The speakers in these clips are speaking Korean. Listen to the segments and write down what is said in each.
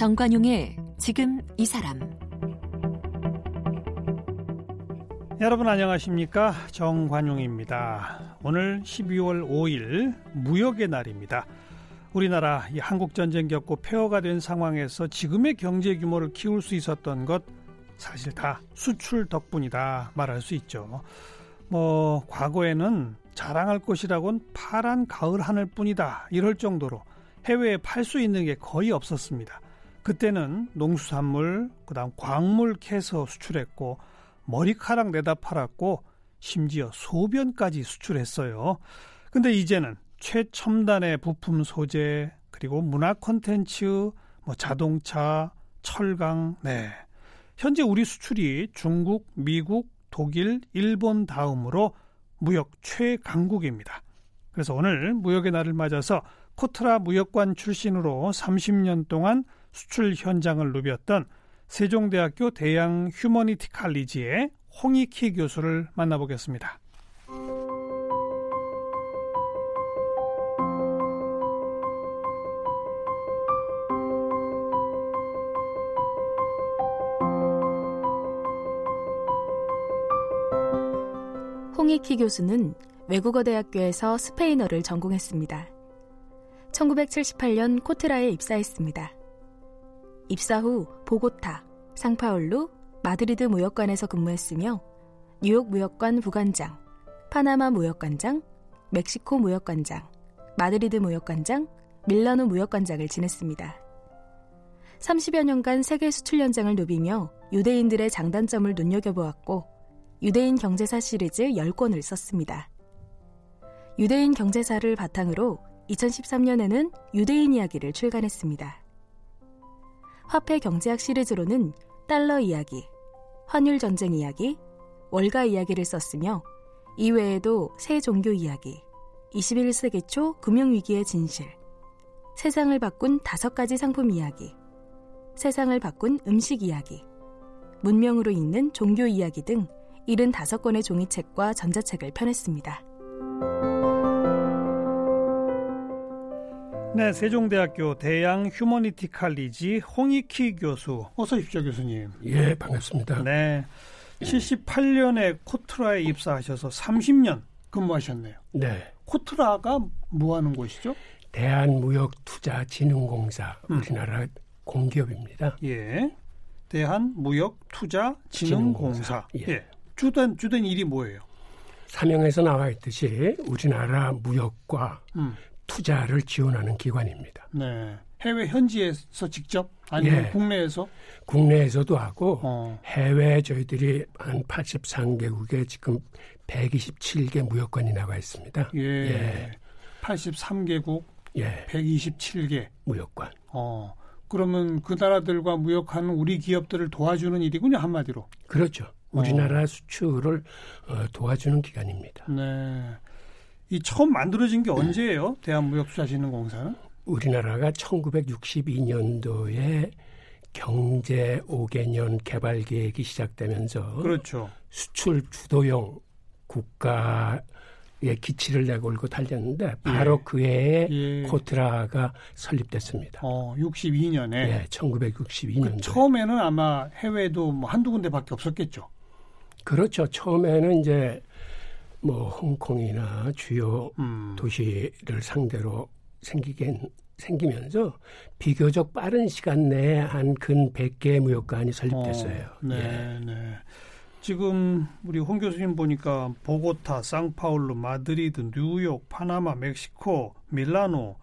정관용의 지금 이 사람 여러분 안녕하십니까 정관용입니다. 오늘 12월 5일 무역의 날입니다. 우리나라 이 한국 전쟁 겪고 폐허가 된 상황에서 지금의 경제 규모를 키울 수 있었던 것 사실 다 수출 덕분이다 말할 수 있죠. 뭐 과거에는 자랑할 것이라곤 파란 가을 하늘 뿐이다 이럴 정도로 해외에 팔 수 있는 게 거의 없었습니다. 그때는 농수산물, 그다음 광물 캐서 수출했고 머리카락 내다 팔았고 심지어 소변까지 수출했어요. 근데 이제는 최첨단의 부품 소재 그리고 문화 콘텐츠, 뭐 자동차, 철강, 네. 현재 우리 수출이 중국, 미국, 독일, 일본 다음으로 무역 최강국입니다. 그래서 오늘 무역의 날을 맞아서 코트라 무역관 출신으로 30년 동안 수출 현장을 누볐던 세종대학교 대양 휴머니티 칼리지의 홍익희 교수를 만나보겠습니다. 홍익희 교수는 외국어 대학교에서 스페인어를 전공했습니다. 1978년 코트라에 입사했습니다. 입사 후 보고타, 상파울루, 마드리드 무역관에서 근무했으며 뉴욕 무역관 부관장, 파나마 무역관장, 멕시코 무역관장, 마드리드 무역관장, 밀라노 무역관장을 지냈습니다. 30여 년간 세계 수출 현장을 누비며 유대인들의 장단점을 눈여겨보았고 유대인 경제사 시리즈 10권을 썼습니다. 유대인 경제사를 바탕으로 2013년에는 유대인 이야기를 출간했습니다. 화폐 경제학 시리즈로는 달러 이야기, 환율 전쟁 이야기, 월가 이야기를 썼으며 이외에도 새 종교 이야기, 21세기 초 금융위기의 진실, 세상을 바꾼 다섯 가지 상품 이야기, 세상을 바꾼 음식 이야기, 문명으로 잇는 종교 이야기 등 75권의 종이책과 전자책을 펴냈습니다. 네, 세종대학교 대양 휴머니티 칼리지 홍익희 교수. 어서 오십시오, 교수님. 예, 반갑습니다. 네. 78년에 코트라에 입사하셔서 30년 근무하셨네요. 네. 코트라가 뭐 하는 곳이죠? 대한무역투자진흥공사, 음. 우리나라 공기업입니다. 예. 대한무역투자진흥공사. 예. 예. 주된, 주된 일이 뭐예요? 사명에서 나와 있듯이 우리나라 무역과 음. 투자를 지원하는 기관입니다. 네. 해외 현지에서 직접 아니면 예. 국내에서? 국내에서도 하고 어. 해외 저희들이 한 83개국에 지금 127개 무역관이 나와 있습니다. 예. 예. 83개국 예. 127개 무역관. 어. 그러면 그 나라들과 무역하는 우리 기업들을 도와주는 일이군요, 한마디로. 그렇죠. 우리나라 어. 수출을 어, 도와주는 기관입니다. 네. 이 처음 만들어진 게 언제예요? 대한무역수사진흥공사는? 우리나라가 1962년도에 경제 5개년 개발 계획이 시작되면서 그렇죠. 수출 주도형 국가 의 기치를 내걸고 달렸는데 바로 예. 그 해에 예. 코트라가 설립됐습니다. 어, 62년에. 예, 1962년. 그 처음에는 아마 해외도 뭐 한두 군데밖에 없었겠죠. 그렇죠. 처음에는 이제 뭐 홍콩이나 주요 음. 도시를 상대로 생기긴 생기면서 비교적 빠른 시간 내에 한 근 100개의 무역관이 설립됐어요. 어, 네, 예. 네. 지금 우리 홍 교수님 보니까 보고타, 상파울루, 마드리드, 뉴욕, 파나마, 멕시코, 밀라노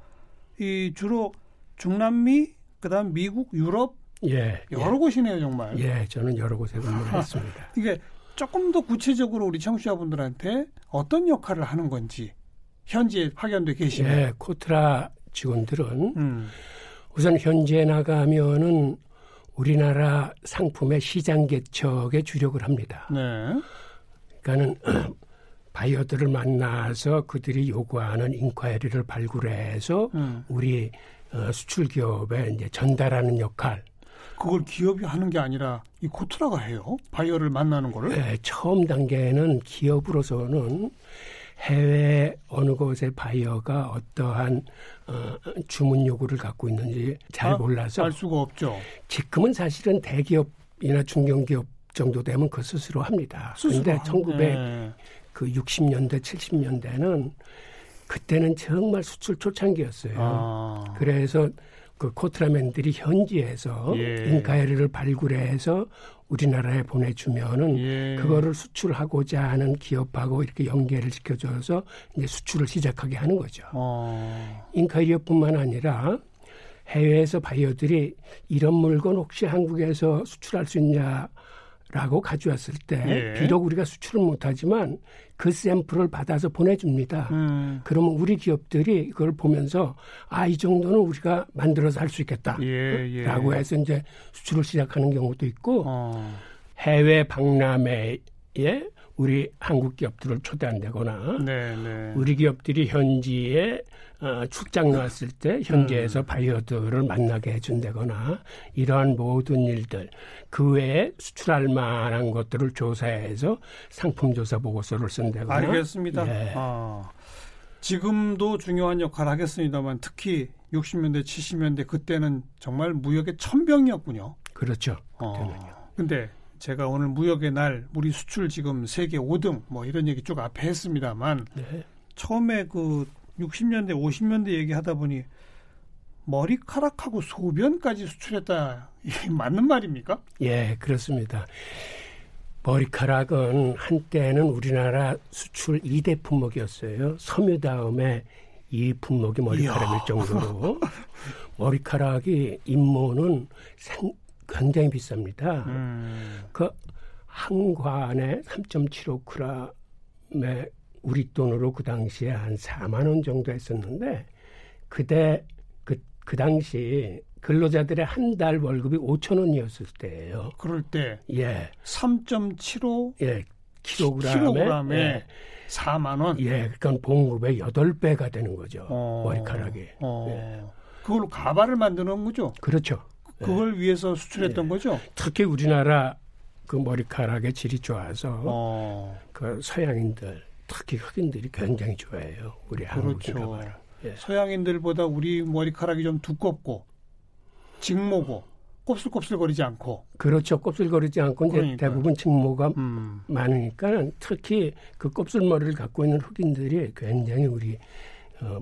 이 주로 중남미, 그다음 미국, 유럽 예, 여러 예. 곳이네요, 정말. 예, 저는 여러 곳에 근무했습니다. 이게 조금 더 구체적으로 우리 청취자분들한테 어떤 역할을 하는 건지 현지에 파견돼 계시면 네, 코트라 직원들은 음. 우선 현지에 나가면은 우리나라 상품의 시장 개척에 주력을 합니다. 네. 그러니까는 바이어들을 만나서 그들이 요구하는 inquiry를 발굴해서 음. 우리 어, 수출 기업에 이제 전달하는 역할 그걸 기업이 하는 게 아니라 이 코트라가 해요. 바이어를 만나는 거를. 네, 처음 단계는 기업으로서는 해외 어느 곳의 바이어가 어떠한 어, 주문 요구를 갖고 있는지 잘 아, 몰라서 알 수가 없죠. 지금은 사실은 대기업이나 중견기업 정도 되면 그 스스로 합니다. 그런데 1900 네. 그 60년대 70년대는 그때는 정말 수출 초창기였어요. 아. 그래서 그 코트라맨들이 현지에서 예. 인카에르를 발굴해서 우리나라에 보내주면은 예. 그거를 수출하고자 하는 기업하고 이렇게 연계를 시켜줘서 이제 수출을 시작하게 하는 거죠. 어. 인카이어뿐만 아니라 해외에서 바이어들이 이런 물건 혹시 한국에서 수출할 수 있냐 라고 가져왔을 때 예. 비록 우리가 수출을 못하지만 그 샘플을 받아서 보내줍니다. 음. 그러면 우리 기업들이 그걸 보면서 아 이 정도는 우리가 만들어서 할 수 있겠다. 예, 예. 라고 해서 이제 수출을 시작하는 경우도 있고 어. 해외 박람회에 우리 한국 기업들을 초대한다거나 네, 네. 우리 기업들이 현지에 어, 출장 나왔을 때 현지에서 음. 바이어들을 만나게 해준다거나 이러한 모든 일들 그 외에 수출할 만한 것들을 조사해서 상품 조사 보고서를 쓴다거나 알겠습니다. 예. 아, 지금도 중요한 역할을 하겠습니다만 특히 60년대, 70년대 그때는 정말 무역의 천병이었군요. 그렇죠. 어. 그때는요. 근데 제가 오늘 무역의 날 우리 수출 지금 세계 5등 뭐 이런 얘기 쭉 앞에 했습니다만 네. 처음에 그 60년대, 50년대 얘기하다 보니 머리카락하고 소변까지 수출했다. 이게 맞는 말입니까? 예, 그렇습니다. 머리카락은 한때는 우리나라 수출 2대 품목이었어요. 섬유 다음에 이 품목이 머리카락일. 정도로 머리카락이 임모는 생- 굉장히 비쌉니다. 음. 그한 관에 3.75g에 우리 돈으로 그 당시에 한 4만 원 정도 했었는데 그때 그, 그 당시 근로자들의 한 달 월급이 5천 원이었을 때예요. 그럴 때 예, 3.75 예, 킬로그램에 킬로그램에 예, 4만 원. 예, 그러니까 봉급의 8배가 되는 거죠. 어. 머리카락이. 어. 예. 그걸로 가발을 만드는 거죠. 그렇죠. 그걸 위해서 수출했던 예. 거죠. 특히 우리나라 그 머리카락의 질이 좋아서 어. 그 서양인들 특히 흑인들이 굉장히 좋아해요. 우리 한국 그렇죠. 가발을. 예. 서양인들보다 우리 머리카락이 좀 두껍고 직모고 곱슬곱슬거리지 않고. 그렇죠. 곱슬거리지 않고 이제. 대부분 직모가 음. 많으니까 특히 그 곱슬머리를 갖고 있는 흑인들이 굉장히 우리 어,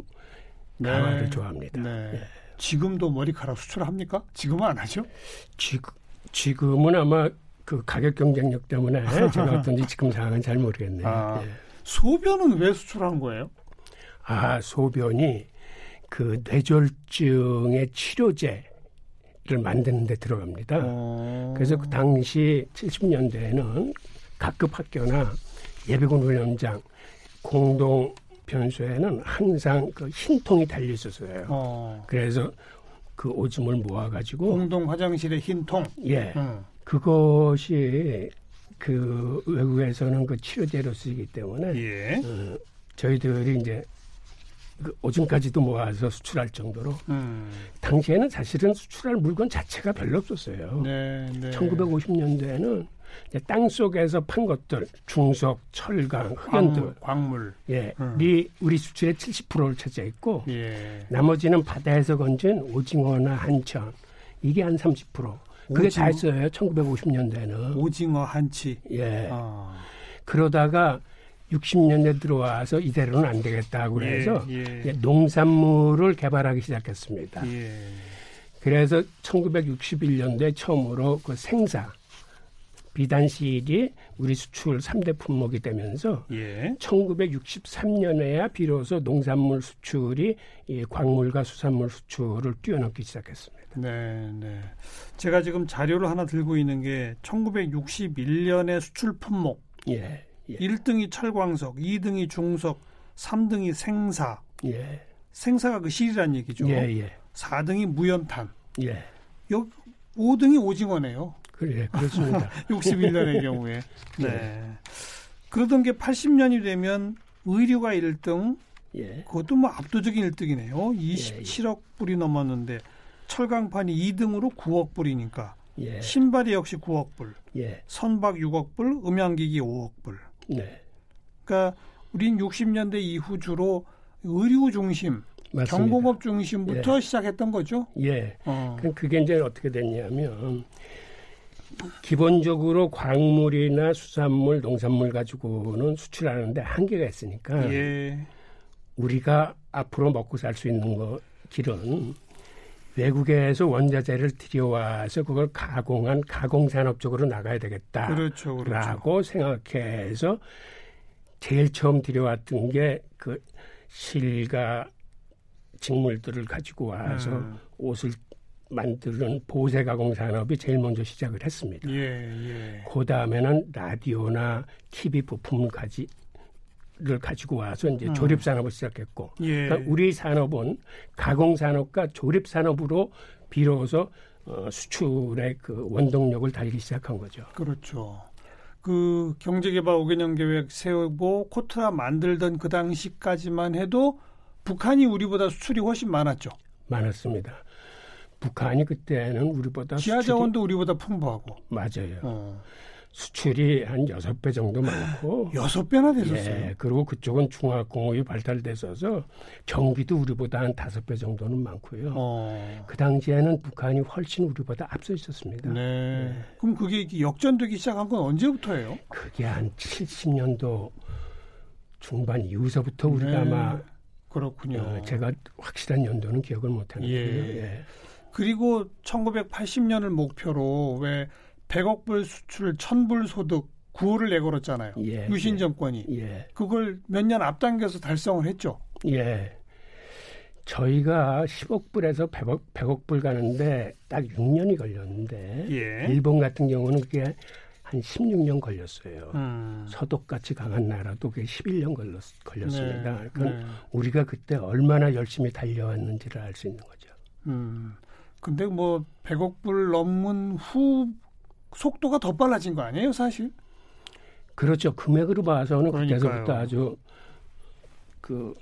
가발을 좋아합니다. 네. 예. 지금도 머리카락 수출합니까? 지금은 안 하죠? 지금 지금은 아마 그 가격 경쟁력 때문에 제가 어떤지 지금 상황은 잘 모르겠네요. 아. 예. 소변은 왜 수출한 거예요? 아 소변이 그 뇌졸중의 치료제를 만드는 데 들어갑니다. 어. 그래서 그 당시 70년대에는 각급 학교나 예비군 훈련장 공동 변소에는 항상 그 흰 통이 달려 있었어요. 어. 그래서 그 오줌을 모아가지고 공동 화장실에 흰 통. 예 응. 그것이 그 외국에서는 그 치료제로 쓰이기 때문에 예. 어, 저희들이 이제 그 오줌까지도 모아서 수출할 정도로 음. 당시에는 사실은 수출할 물건 자체가 별로 없었어요. 네, 네. 1950년대에는 땅 속에서 판 것들, 중석, 철강, 흑연들, 광물. 예, 음. 이 우리 수출의 70%를 차지했고 예. 나머지는 바다에서 건진 오징어나 한천 이게 한 30%. 그게 오징어? 다 했어요. 1950년대는. 오징어 한치. 예. 아. 그러다가 60년대 들어와서 이대로는 안 되겠다고 예, 그래서 예. 예, 농산물을 개발하기 시작했습니다. 예. 그래서 1961년도에 처음으로 그 생사 비단실이 우리 수출 3대 품목이 되면서 예. 1963년에야 비로소 농산물 수출이 이 광물과 수산물 수출을 뛰어넘기 시작했습니다. 네, 네. 제가 지금 자료를 하나 들고 있는 게 1961년의 수출 품목. 예, 예, 1등이 철광석, 2등이 중석, 3등이 생사. 예, 생사가 그 실이란 얘기죠. 예, 예, 4등이 무염탄. 예. 여 5등이 오징어네요. 그래, 그렇습니다. 61년의 경우에. 네. 그러던 게 80년이 되면 의류가 1등, 예, 그것도 뭐 압도적인 1등이네요. 27억 불이 넘었는데 철강판이 2등으로 9억 불이니까 예. 신발이 역시 9억 불. 예. 선박 6억 불, 음향기기 5억 불. 네. 그러니까 우린 60년대 이후 주로 의류 중심, 맞습니다. 경공업 중심부터 예. 시작했던 거죠. 예. 어. 그게 이제 어떻게 됐냐면 기본적으로 광물이나 수산물, 농산물 가지고는 수출하는데 한계가 있으니까 예. 우리가 앞으로 먹고 살 수 있는 거 길은 외국에서 원자재를 들여와서 그걸 가공한 가공산업 쪽으로 나가야 되겠다라고 그렇죠, 그렇죠. 생각해서 제일 처음 들여왔던 게 그 실과 직물들을 가지고 와서 음. 옷을 만드는 보세 가공 산업이 제일 먼저 시작을 했습니다. 예, 예. 그 다음에는 라디오나 TV 부품을 가지 를 가지고 와서 이제 음. 조립 산업을 시작했고, 예. 그러니까 우리 산업은 가공 산업과 조립 산업으로 비로소 어, 수출의 그 원동력을 달기 시작한 거죠. 그렇죠. 그 경제개발 5개년 계획 세우고 코트라 만들던 그 당시까지만 해도 북한이 우리보다 수출이 훨씬 많았죠. 많았습니다. 북한이 그때는 우리보다 지하 자원도 우리보다 풍부하고 맞아요. 어. 수출이 한 여섯 배 정도 많고 여섯 배나 되셨어요. 예, 그리고 그쪽은 중화공업이 발달돼서서 전기도 우리보다 한 다섯 배 정도는 많고요. 어. 그 당시에는 북한이 훨씬 우리보다 앞서 있었습니다. 네. 예. 그럼 그게 역전되기 시작한 건 언제부터예요? 그게 한 70년도 중반 이후서부터 우리가 네. 아마 그렇군요. 어, 제가 확실한 연도는 기억을 못하는데. 예. 예. 그리고 1980년을 목표로 왜 100억 불 수출 1000불 소득 구호를 내걸었잖아요. 예, 유신 정권이. 예. 그걸 몇 년 앞당겨서 달성을 했죠. 예. 저희가 10억 불에서 100억, 100억 불 가는데 딱 6년이 걸렸는데 예. 일본 같은 경우는 그게 한 16년 걸렸어요. 음. 서독같이 강한 나라도 그게 11년 걸렸, 걸렸습니다. 네. 그러니까 네. 우리가 그때 얼마나 열심히 달려왔는지를 알 수 있는 거죠. 음. 근데 뭐 100억 불 넘은 후 속도가 더 빨라진 거 아니에요, 사실? 그렇죠. 금액으로 봐서는 그러니까요. 그때서부터 아주 그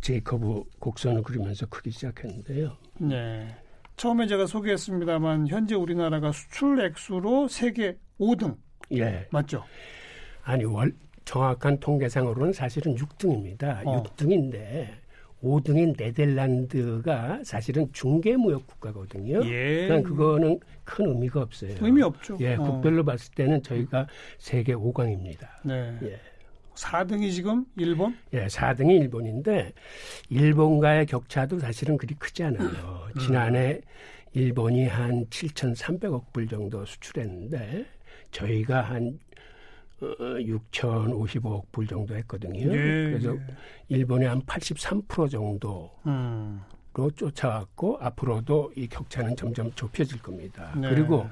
제이커브 곡선을 그리면서 크기 시작했는데요. 네. 처음에 제가 소개했습니다만 현재 우리나라가 수출 액수로 세계 5등. 예. 맞죠? 아니 월 정확한 통계상으로는 사실은 6등입니다. 어. 6등인데 5등인 네덜란드가 사실은 중개 무역 국가거든요. 예. 그러니까 그거는 큰 의미가 없어요. 의미 없죠. 예, 어. 국별로 봤을 때는 저희가 세계 5강입니다. 네. 예. 4등이 지금 일본? 예, 4등이 일본인데 일본과의 격차도 사실은 그리 크지 않아요. 음. 지난해 일본이 한 7,300억 불 정도 수출했는데 저희가 한 어, 6,055억 불 정도 했거든요. 예, 그래서 예. 일본의 한 83% 정도로 음. 쫓아왔고 앞으로도 이 격차는 점점 좁혀질 겁니다. 네. 그리고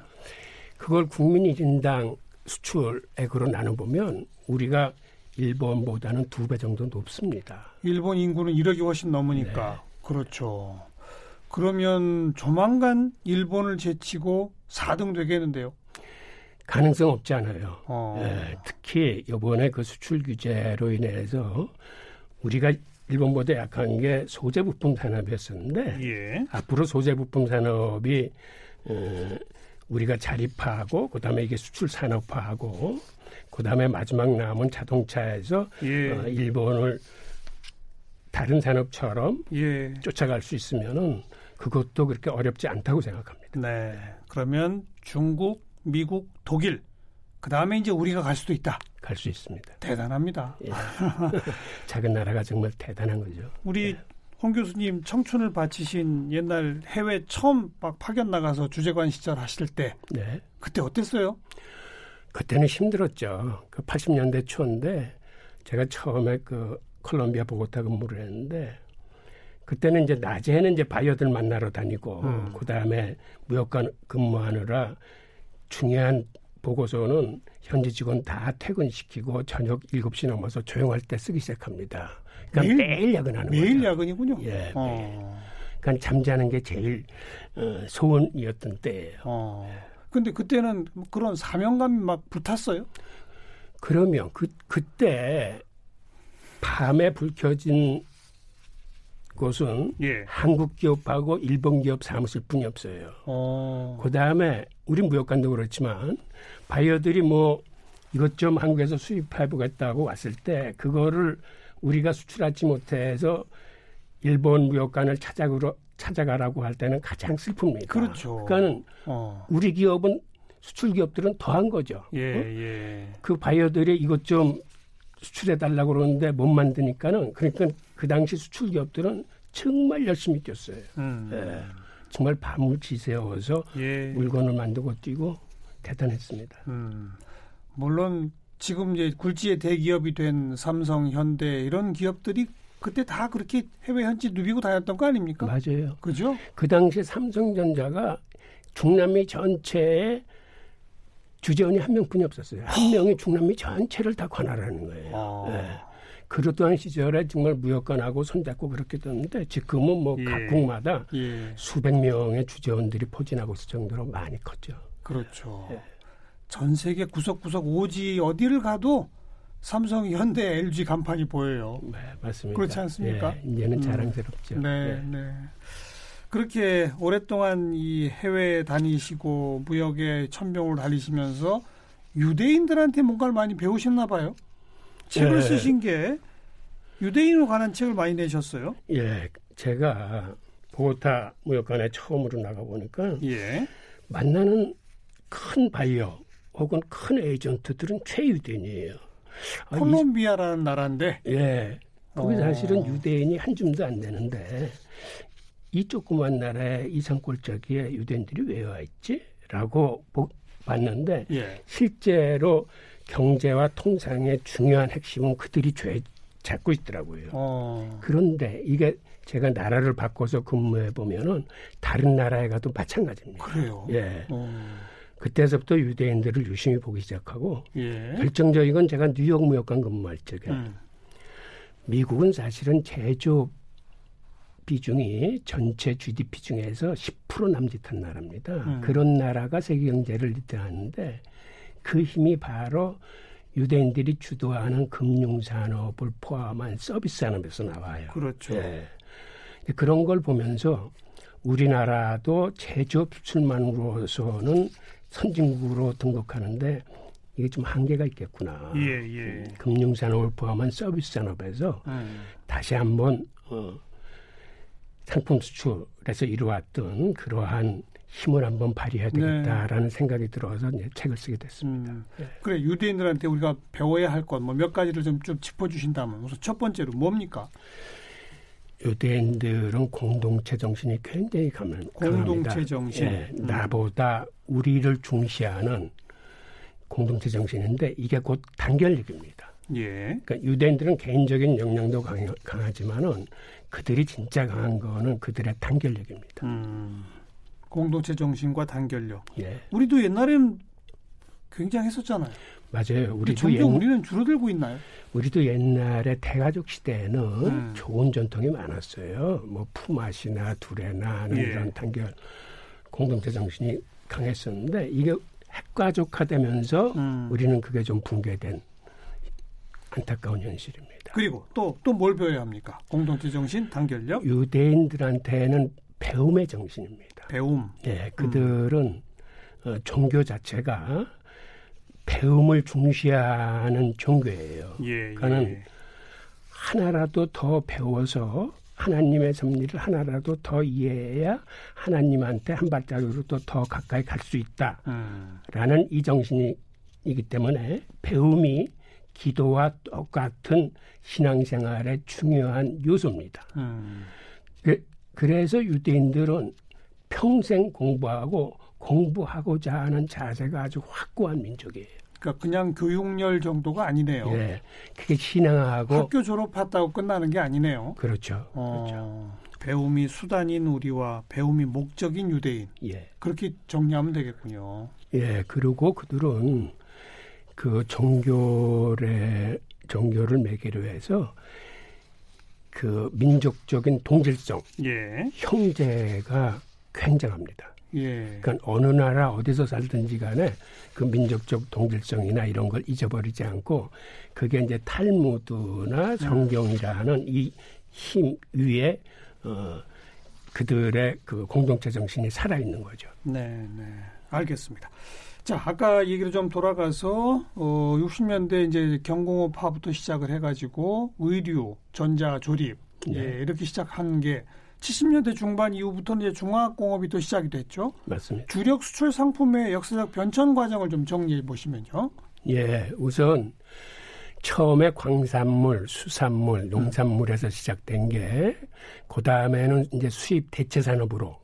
그걸 국민 1인당 수출액으로 나눠보면 우리가 일본보다는 두 배 정도 높습니다. 일본 인구는 1억이 훨씬 넘으니까. 네. 그렇죠. 그러면 조만간 일본을 제치고 4등 되겠는데요. 가능성 없지 않아요. 어. 예, 특히 이번에 그 수출 규제로 인해서 우리가 일본보다 약한 게 소재 부품 산업이었었는데 예. 앞으로 소재 부품 산업이 어, 우리가 자립화하고 그다음에 이게 수출 산업화하고 그다음에 마지막 남은 자동차에서 예. 어, 일본을 다른 산업처럼 예. 쫓아갈 수 있으면은 그것도 그렇게 어렵지 않다고 생각합니다. 네. 그러면 중국, 미국, 독일 그 다음에 이제 우리가 갈 수도 있다. 갈 수 있습니다. 대단합니다. 예. 작은 나라가 정말 대단한 거죠. 우리 예. 홍 교수님 청춘을 바치신 옛날 해외 처음 막 파견 나가서 주재관 시절 하실 때 네. 그때 어땠어요? 그때는 힘들었죠. 그 80년대 초인데 제가 처음에 그 콜롬비아 보고타 근무를 했는데 그때는 이제 낮에는 이제 바이어들 만나러 다니고 음. 그 다음에 무역관 근무하느라 중요한 보고서는 현지 직원 다 퇴근시키고 저녁 7시 넘어서 조용할 때 쓰기 시작합니다. 그러니까 매일, 매일 야근하는 매일 거죠. 야근이군요. 예. 어. 그러니까 잠자는 게 제일 어, 소원이었던 때예요. 어. 근데 그때는 그런 사명감이 막 붙었어요? 그러면 그 그때 밤에 불 켜진 곳은 예. 한국 기업하고 일본 기업 사무실 뿐이 없어요. 어. 그 다음에 우리 무역관도 그렇지만 바이어들이 뭐 이것 좀 한국에서 수입해 보겠다고 왔을 때 그거를 우리가 수출하지 못해서 일본 무역관을 찾아가러 찾아가라고 할 때는 가장 슬픕니다. 그렇죠. 그러니까는 어. 우리 기업은 수출 기업들은 더한 거죠. 예, 어? 예. 그 바이어들이 이것 좀 수출해 달라고 그러는데 못 만드니까는 그러니까 그 당시 수출 기업들은 정말 열심히 뛰었어요. 음. 예. 정말 밤을 지새워서 예. 물건을 만들고 뛰고 대단했습니다. 음. 물론 지금 이제 굴지의 대기업이 된 삼성, 현대 이런 기업들이 그때 다 그렇게 해외 현지 누비고 다녔던 거 아닙니까? 맞아요. 그죠? 그 당시 삼성전자가 중남미 전체에 주재원이 한 명뿐이 없었어요. 한 명이 중남미 전체를 다 관할하는 거예요. 아. 네. 그러던 시절에 정말 무역관하고 손잡고 그렇게 됐는데 지금은 뭐 예. 각국마다 예. 수백 명의 주재원들이 포진하고 있을 정도로 많이 컸죠. 그렇죠. 예. 전 세계 구석구석 오지 어디를 가도 삼성, 현대, LG 간판이 보여요. 네, 맞습니다. 그렇지 않습니까? 예, 이제는 음. 자랑스럽죠. 음. 네, 네, 네. 그렇게 오랫동안 이 해외에 다니시고 무역의 천병을 달리시면서 유대인들한테 뭔가를 많이 배우셨나 봐요. 책을 예. 쓰신 게 유대인으로 관한 책을 많이 내셨어요. 예, 제가 보고타 무역관에 처음으로 나가 보니까 예. 만나는 큰 바이어 혹은 큰 에이전트들은 최유대인이에요. 아, 콜롬비아라는 나라인데. 예. 거기 어. 사실은 유대인이 한 줌도 안 되는데 이 조그만 나라에 이산골짜기에 유대인들이 왜 와 있지? 라고 봤는데 예. 실제로 경제와 통상의 중요한 핵심은 그들이 죄 잡고 있더라고요. 어. 그런데 이게 제가 나라를 바꿔서 근무해 보면은 다른 나라에 가도 마찬가지입니다. 그래요. 예. 어. 그때서부터 유대인들을 유심히 보기 시작하고 예. 결정적인 건 제가 뉴욕 무역관 근무할 적에 음. 미국은 사실은 제조업 비중이 전체 GDP 중에서 10% 남짓한 나라입니다. 음. 그런 나라가 세계 경제를 리드하는데 그 힘이 바로 유대인들이 주도하는 금융산업을 포함한 서비스 산업에서 나와요. 그렇죠. 예. 그런 걸 보면서 우리나라도 제조업 수출만으로서는 선진국으로 등록하는데 이게 좀 한계가 있겠구나. 예, 예. 금융산업을 포함한 서비스 산업에서 음. 다시 한번 어, 상품 수출에서 이루어왔던 그러한 힘을 한번 발휘해야 네. 되겠다라는 네. 생각이 들어서 이제 책을 쓰게 됐습니다. 음. 네. 그래 유대인들한테 우리가 배워야 할 것 뭐 몇 가지를 좀, 좀 짚어주신다면 우선 첫 번째로 뭡니까? 유대인들은 공동체 정신이 굉장히 강합니다. 공동체 정신. 예, 음. 나보다 우리를 중시하는 공동체 정신인데 이게 곧 단결력입니다. 예. 그러니까 유대인들은 개인적인 역량도 강하, 지만은 그들이 진짜 강한 거는 그들의 단결력입니다. 음. 공동체 정신과 단결력. 예. 우리도 옛날에는 굉장했었잖아요. 맞아요. 우리도 점점 옛, 우리는 줄어들고 있나요? 우리도 옛날에 대가족 시대에는 음. 좋은 전통이 많았어요. 뭐 품앗이나 두레나 예. 이런 단결 공동체 정신이 강했었는데 이게 핵가족화되면서 음. 우리는 그게 좀 붕괴된 안타까운 현실입니다. 그리고 또 또 뭘 배워야 합니까? 공동체 정신, 단결력? 유대인들한테는 배움의 정신입니다. 배움. 예, 그들은 음. 어, 종교 자체가 배움을 중시하는 종교예요. 예, 그러니까는 예. 하나라도 더 배워서 하나님의 섭리를 하나라도 더 이해해야 하나님한테 한 발자국으로 더 가까이 갈 수 있다라는 음. 이 정신이기 때문에 배움이 기도와 똑같은 신앙생활의 중요한 요소입니다. 음. 그 래서 유대인들은 평생 공부하고 공부하고자 하는 자세가 아주 확고한 민족이에요. 그러니까 그냥 교육열 정도가 아니네요. 네, 그게 신앙하고 학교 졸업했다고 끝나는 게 아니네요. 그렇죠. 어, 그렇죠. 배움이 수단인 우리와 배움이 목적인 유대인. 예. 그렇게 정리하면 되겠군요. 예, 그리고 그들은 그 종교의 종교를 매개로 해서 그 민족적인 동질성, 예. 형제가 굉장합니다. 예. 그러니까 어느 나라 어디서 살든지 간에 그 민족적 동질성이나 이런 걸 잊어버리지 않고 그게 이제 탈무드나 성경이라는 이 힘 위에 어, 그들의 그 공동체 정신이 살아 있는 거죠. 네, 네, 알겠습니다. 자, 아까 얘기를 좀 돌아가서 어 60년대 이제 경공업화부터 시작을 해가지고 의류, 전자, 조립 네. 예, 이렇게 시작한 게 70년대 중반 이후부터는 이제 중화공업이 또 시작이 됐죠. 맞습니다. 주력 수출 상품의 역사적 변천 과정을 좀 정리해 보시면요. 예, 우선 처음에 광산물, 수산물, 농산물에서 시작된 게, 그 다음에는 이제 수입 대체 산업으로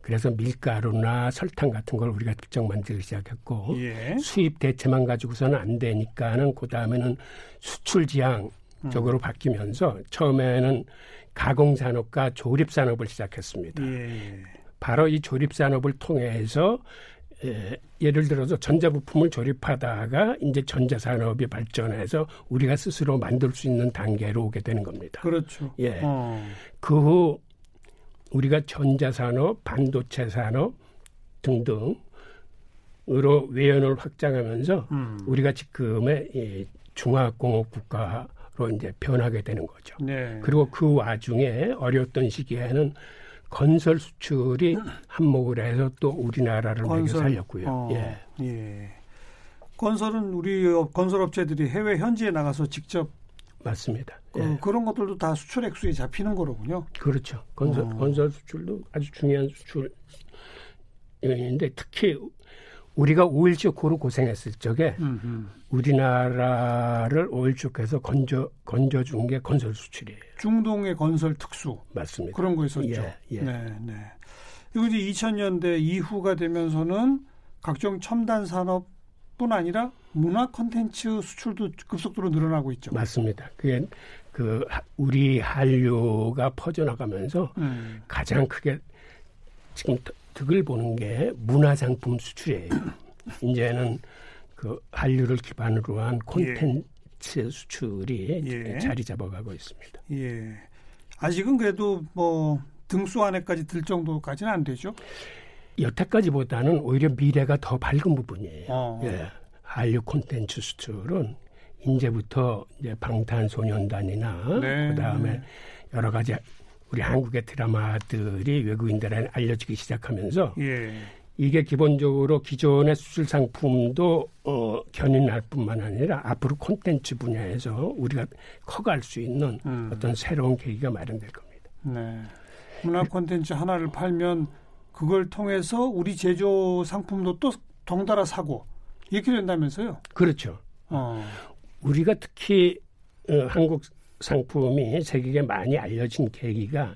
그래서 밀가루나 설탕 같은 걸 우리가 직접 만들기 시작했고 예. 수입 대체만 가지고서는 안 되니까는 그 다음에는 수출 지향 쪽으로 음. 바뀌면서 처음에는 가공 산업과 조립 산업을 시작했습니다. 예. 바로 이 조립 산업을 통해서 예, 예를 들어서 전자부품을 조립하다가 이제 전자산업이 발전해서 우리가 스스로 만들 수 있는 단계로 오게 되는 겁니다. 그렇죠. 예. 어. 그후 우리가 전자산업, 반도체 산업 등등 으로 외연을 확장하면서 음. 우리가 지금의 이 중화공업 국가 로 이제 변하게 되는 거죠. 네. 그리고 그 와중에 어려웠던 시기에는 건설 수출이 한몫을 해서 또 우리나라를 건설, 먹여 살렸고요. 어, 예. 예. 건설은 우리 건설 업체들이 해외 현지에 나가서 직접 맞습니다. 그, 예. 그런 것들도 다 수출 액수에 잡히는 거로군요. 그렇죠. 건설, 어. 건설 수출도 아주 중요한 수출 인데 특히 우리가 오일쇼크로 고생했을 적에 음흠. 우리나라를 오일쇼크에서 건져 건져 준 게 건설 수출이에요. 중동의 건설 특수 맞습니다. 그런 거 있었죠. 예, 예. 네, 네. 그리고 이제 2000년대 이후가 되면서는 각종 첨단 산업 뿐 아니라 문화 콘텐츠 수출도 급속도로 늘어나고 있죠. 맞습니다. 그게 그 우리 한류가 퍼져나가면서 음. 가장 크게 지금 득을 보는 게 문화상품 수출이에요. 이제는 그 한류를 기반으로 한 콘텐츠 예. 수출이 예. 자리 잡아가고 있습니다. 예. 아직은 그래도 뭐 등수 안에까지 들 정도까지는 안 되죠. 여태까지보다는 오히려 미래가 더 밝은 부분이에요. 어. 예. 한류 콘텐츠 수출은 이제부터 이제 방탄소년단이나 네. 그다음에 여러 가지 우리 한국의 드라마들이 외국인들한테 알려지기 시작하면서 예. 이게 기본적으로 기존의 수출 상품도 어, 견인할 뿐만 아니라 앞으로 콘텐츠 분야에서 우리가 커갈 수 있는 음. 어떤 새로운 계기가 마련될 겁니다. 네. 문화 콘텐츠 하나를 팔면 그걸 통해서 우리 제조 상품도 또 덩달아 사고 이렇게 된다면서요? 그렇죠. 어. 우리가 특히 어, 한국 상품이 세계에 많이 알려진 계기가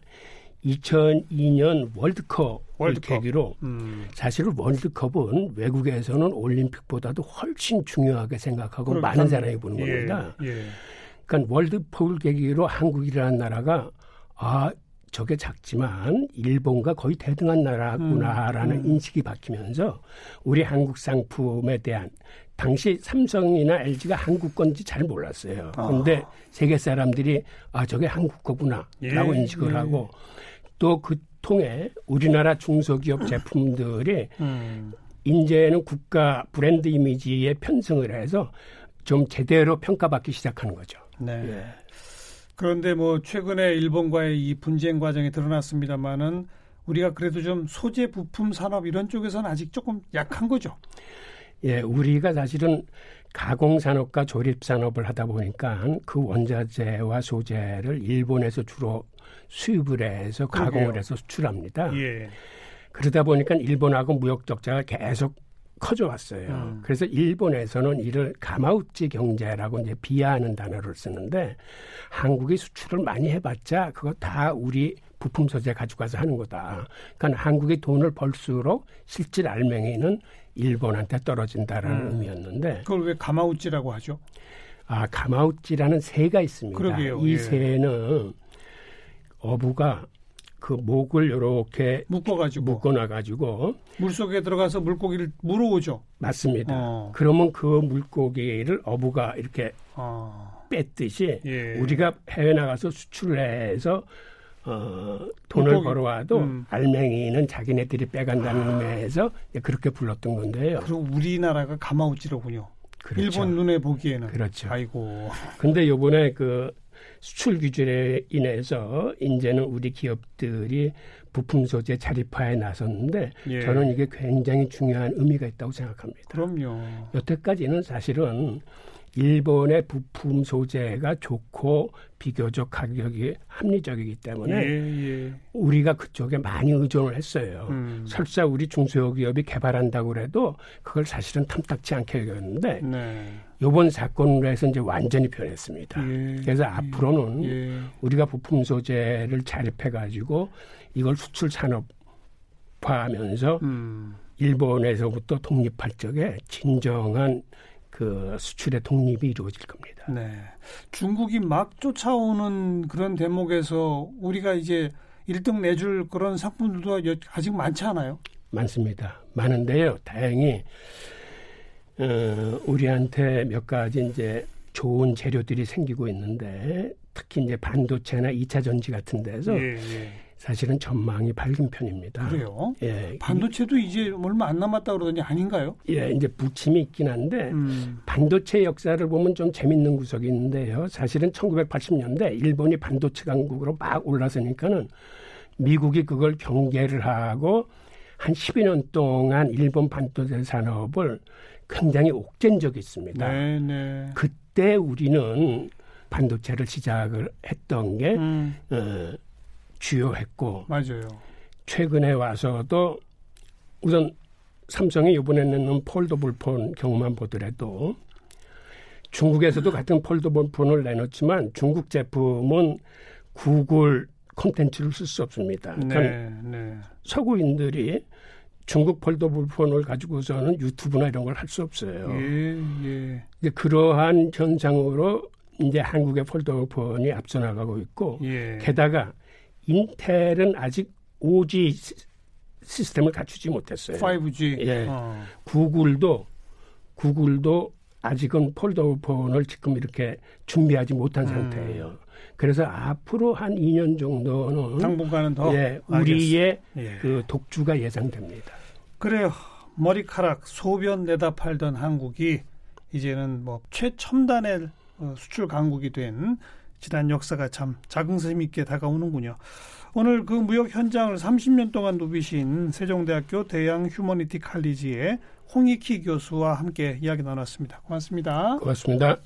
2002년 월드컵 월드컵. 계기로 음. 사실은 월드컵은 외국에서는 올림픽보다도 훨씬 중요하게 생각하고 그렇구나. 많은 사람이 보는 예, 겁니다. 예. 그러니까 월드컵을 계기로 한국이라는 나라가 아 저게 작지만 일본과 거의 대등한 나라구나라는 음, 음. 인식이 바뀌면서 우리 한국 상품에 대한 당시 삼성이나 LG가 한국 건지 잘 몰랐어요. 그런데 아. 세계 사람들이 아 저게 한국 거구나라고 예, 인식을 예. 하고 또 그 통해 우리나라 중소기업 제품들이 음. 이제는 국가 브랜드 이미지에 편승을 해서 좀 제대로 평가받기 시작하는 거죠. 네. 예. 그런데 뭐 최근에 일본과의 이 분쟁 과정이 드러났습니다마는 우리가 그래도 좀 소재 부품 산업 이런 쪽에서는 아직 조금 약한 거죠. 예, 우리가 사실은 가공 산업과 조립 산업을 하다 보니까 그 원자재와 소재를 일본에서 주로 수입을 해서 가공을. 해서 수출합니다. 예. 그러다 보니까 일본하고 무역 적자가 계속 커져 왔어요. 음. 그래서 일본에서는 이를 가마우치 경제라고 이제 비하하는 단어를 쓰는데 한국이 수출을 많이 해봤자 그거 다 우리 부품 소재 가지고 가서 하는 거다. 그러니까 한국이 돈을 벌수록 실질 알맹이는 일본한테 떨어진다라는 음. 의미였는데 그걸 왜 가마우찌라고 하죠? 아 가마우찌라는 새가 있습니다. 그러게요. 이 예. 새는 어부가 그 목을 이렇게 묶어가지고 묶어놔가지고 물 속에 들어가서 물고기를 물어오죠. 맞습니다. 어. 그러면 그 물고기를 어부가 이렇게 어. 뺐듯이 예. 우리가 해외 나가서 수출해서 어, 돈을 물고기. 벌어와도 음. 알맹이는 자기네들이 빼간다는 아. 의미에서 그렇게 불렀던 건데요. 그리고 우리나라가 가마우찌로군요. 그렇죠. 일본 눈에 보기에는 그렇죠. 아이고. 근데 요번에 그 수출 규제에 인해서 이제는 우리 기업들이 부품 소재 자립화에 나섰는데 예. 저는 이게 굉장히 중요한 의미가 있다고 생각합니다. 그럼요. 여태까지는 사실은 일본의 부품 소재가 좋고 비교적 가격이 합리적이기 때문에 예, 예. 우리가 그쪽에 많이 의존을 했어요. 음. 설사 우리 중소기업이 개발한다고 해도 그걸 사실은 탐탁치 않게 여겼는데 네. 이번 사건으로 해서 이제 완전히 변했습니다. 예, 그래서 앞으로는 예. 우리가 부품 소재를 자립해 가지고 이걸 수출 산업화하면서 음. 일본에서부터 독립할 적에 진정한 그 수출의 독립이 이루어질 겁니다. 네. 중국이 막 쫓아오는 그런 대목에서 우리가 이제 1등 내줄 그런 상품들도 아직 많지 않아요? 많습니다. 많은데요. 다행히 어, 우리한테 몇 가지 이제 좋은 재료들이 생기고 있는데 특히 이제 반도체나 2차 전지 같은 데서 예, 예. 사실은 전망이 밝은 편입니다. 그래요? 예. 반도체도 이제 얼마 안 남았다 그러더니 아닌가요? 예, 이제 부침이 있긴 한데 음. 반도체 역사를 보면 좀 재밌는 구석이 있는데요. 사실은 1980년대 일본이 반도체 강국으로 막 올라서니까는 미국이 그걸 경계를 하고 한 12년 동안 일본 반도체 산업을 굉장히 옥죄인 적이 있습니다. 네, 네. 그때 우리는 반도체를 시작을 했던 게 음. 어, 주요했고 맞아요. 최근에 와서도 우선 삼성이 이번에 내는 foldable phone 경우만 보더라도 중국에서도 같은 foldable phone을 내놓지만 중국 제품은 구글 콘텐츠를 쓸 수 없습니다. 네, 그러니까 네. 서구인들이 중국 foldable phone을 가지고서는 유튜브나 이런 걸 할 수 없어요. 예, 예. 이제 그러한 현상으로 이제 한국의 폴더블 폰이 앞서 나가고 있고 예. 게다가 인텔은 아직 5G 시스템을 갖추지 못했어요. 5G. 예. 어. 구글도 구글도 아직은 폴더폰을 지금 이렇게 준비하지 못한 음. 상태예요. 그래서 앞으로 한 2년 정도는 당분간은 더 예, 우리의 예. 그 독주가 예상됩니다. 그래요. 머리카락 소변 내다 팔던 한국이 이제는 뭐 최첨단의 어, 수출 강국이 된 지난 역사가 참 자긍심 있게 다가오는군요. 오늘 그 무역 현장을 30년 동안 누비신 세종대학교 대양 휴머니티 칼리지의 홍익희 교수와 함께 이야기 나눴습니다. 고맙습니다. 고맙습니다.